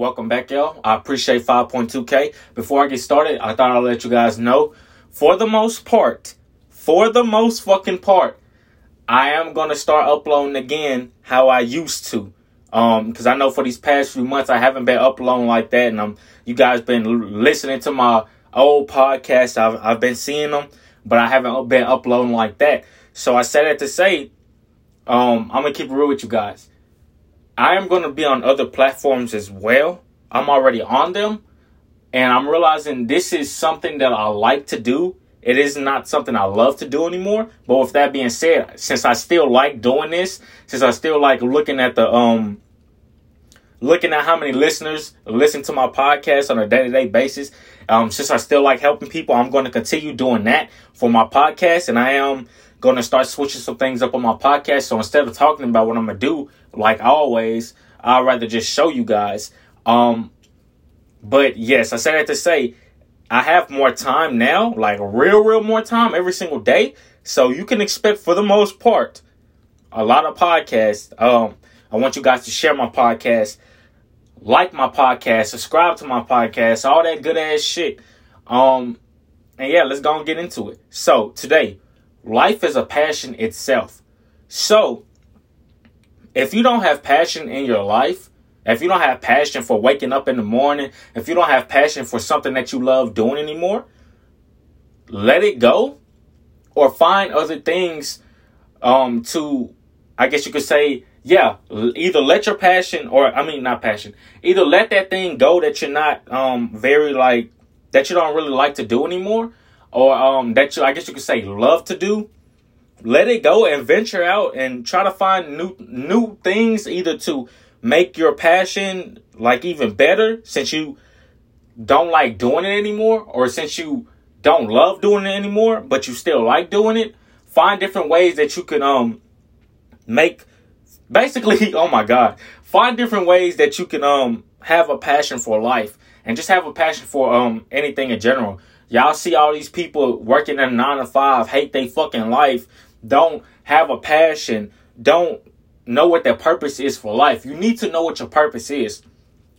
Welcome back, y'all. I appreciate 5.2K. Before I get started, I thought I'd let you guys know, for the most part, for the most fucking part, I am gonna start uploading again how I used to. Um, because I know for these past few months I haven't been uploading like that, and I'm you guys been listening to my old podcasts. I've I've been seeing them, but I haven't been uploading like that. So I said that to say, um, I'm gonna keep it real with you guys. I am gonna be on other platforms as well. I'm already on them, and I'm realizing this is something that I like to do it is not something I love to do anymore. But with that being said, since I still like doing this, since I still like looking at the um looking at how many listeners listen to my podcast on a day-to-day basis, um, since I still like helping people, I'm going to continue doing that for my podcast, and I am going to start switching some things up on my podcast. So instead of talking about what I'm gonna do, like always, I'd rather just show you guys. Um, but yes, I said that to say I have more time now, like real, real more time every single day. So you can expect, for the most part, a lot of podcasts. Um, I want you guys to share my podcast, like my podcast, subscribe to my podcast, all that good ass shit. Um, and yeah, let's go and get into it. So today, life is a passion itself. So if you don't have passion in your life, if you don't have passion for waking up in the morning, if you don't have passion for something that you love doing anymore, let it go or find other things um to I guess you could say yeah, either let your passion or I mean not passion. Either let that thing go that you're not um very like that you don't really like to do anymore or um that you I guess you could say love to do. Let it go and venture out and try to find new new things either to make your passion like even better since you don't like doing it anymore or since you don't love doing it anymore but you still like doing it. Find different ways that you can um make basically oh my god. Find different ways that you can um have a passion for life and just have a passion for um anything in general y'all see all these people working a nine to five hate their fucking life don't have a passion don't know what their purpose is for life. You need to know what your purpose is.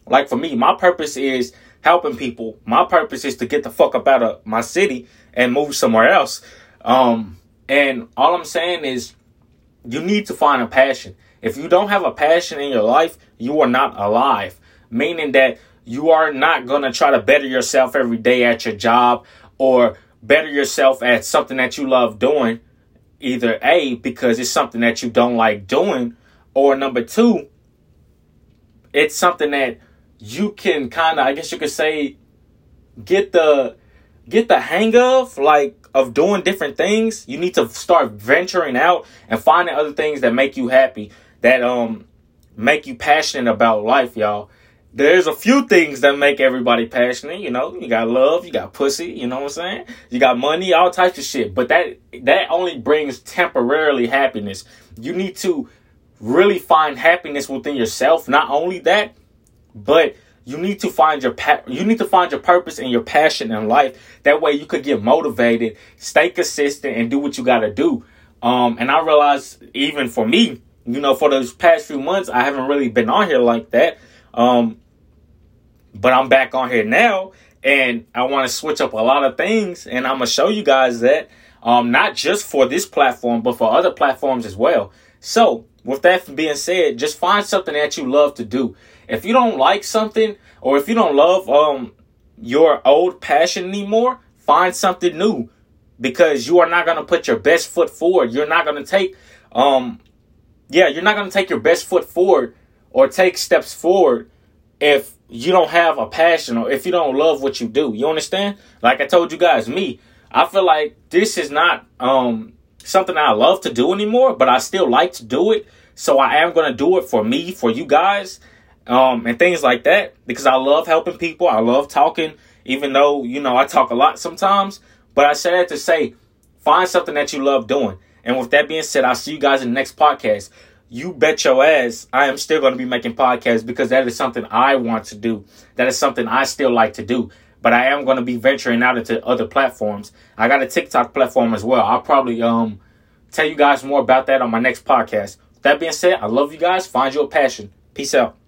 Like for me, my purpose is helping people. My purpose is to get the fuck up out of my city and move somewhere else. Um, and all I'm saying is you need to find a passion. If you don't have a passion in your life, you are not alive. Meaning that you are not going to try to better yourself every day at your job or better yourself at something that you love doing. Either A, because it's something that you don't like doing, or number two, it's something that you can kind of, I guess you could say, get the get the hang of, like of doing different things. You need to start venturing out and finding other things that make you happy, that um make you passionate about life, y'all. There's a few things that make everybody passionate, you know. You got love, you got pussy, you know what I'm saying? You got money, all types of shit. But that that only brings temporarily happiness. You need to really find happiness within yourself. Not only that, but you need to find your pa- you need to find your purpose and your passion in life. That way you could get motivated, stay consistent, and do what you got to do. Um, and I realized even for me, you know, for those past few months, I haven't really been on here like that. Um, but I'm back on here now, and I want to switch up a lot of things, and I'm gonna show you guys that. Um, not just for this platform, but for other platforms as well. So with that being said, just find something that you love to do. If you don't like something or if you don't love um your old passion anymore, find something new because you are not going to put your best foot forward. You're not going to take um yeah, you're not going to take your best foot forward or take steps forward if you don't have a passion or if you don't love what you do. You understand? Like I told you guys, me, I feel like this is not um something I love to do anymore, but I still like to do it. So I am going to do it for me, for you guys, um, and things like that because I love helping people. I love talking, even though, you know, I talk a lot sometimes. But I said that to say, find something that you love doing. And with that being said, I'll see you guys in the next podcast. You bet your ass I am still going to be making podcasts because that is something I want to do. That is something I still like to do but I am going to be venturing out into other platforms. I got a TikTok platform as well. I'll probably um tell you guys more about that on my next podcast. That being said, I love you guys. Find your passion. Peace out.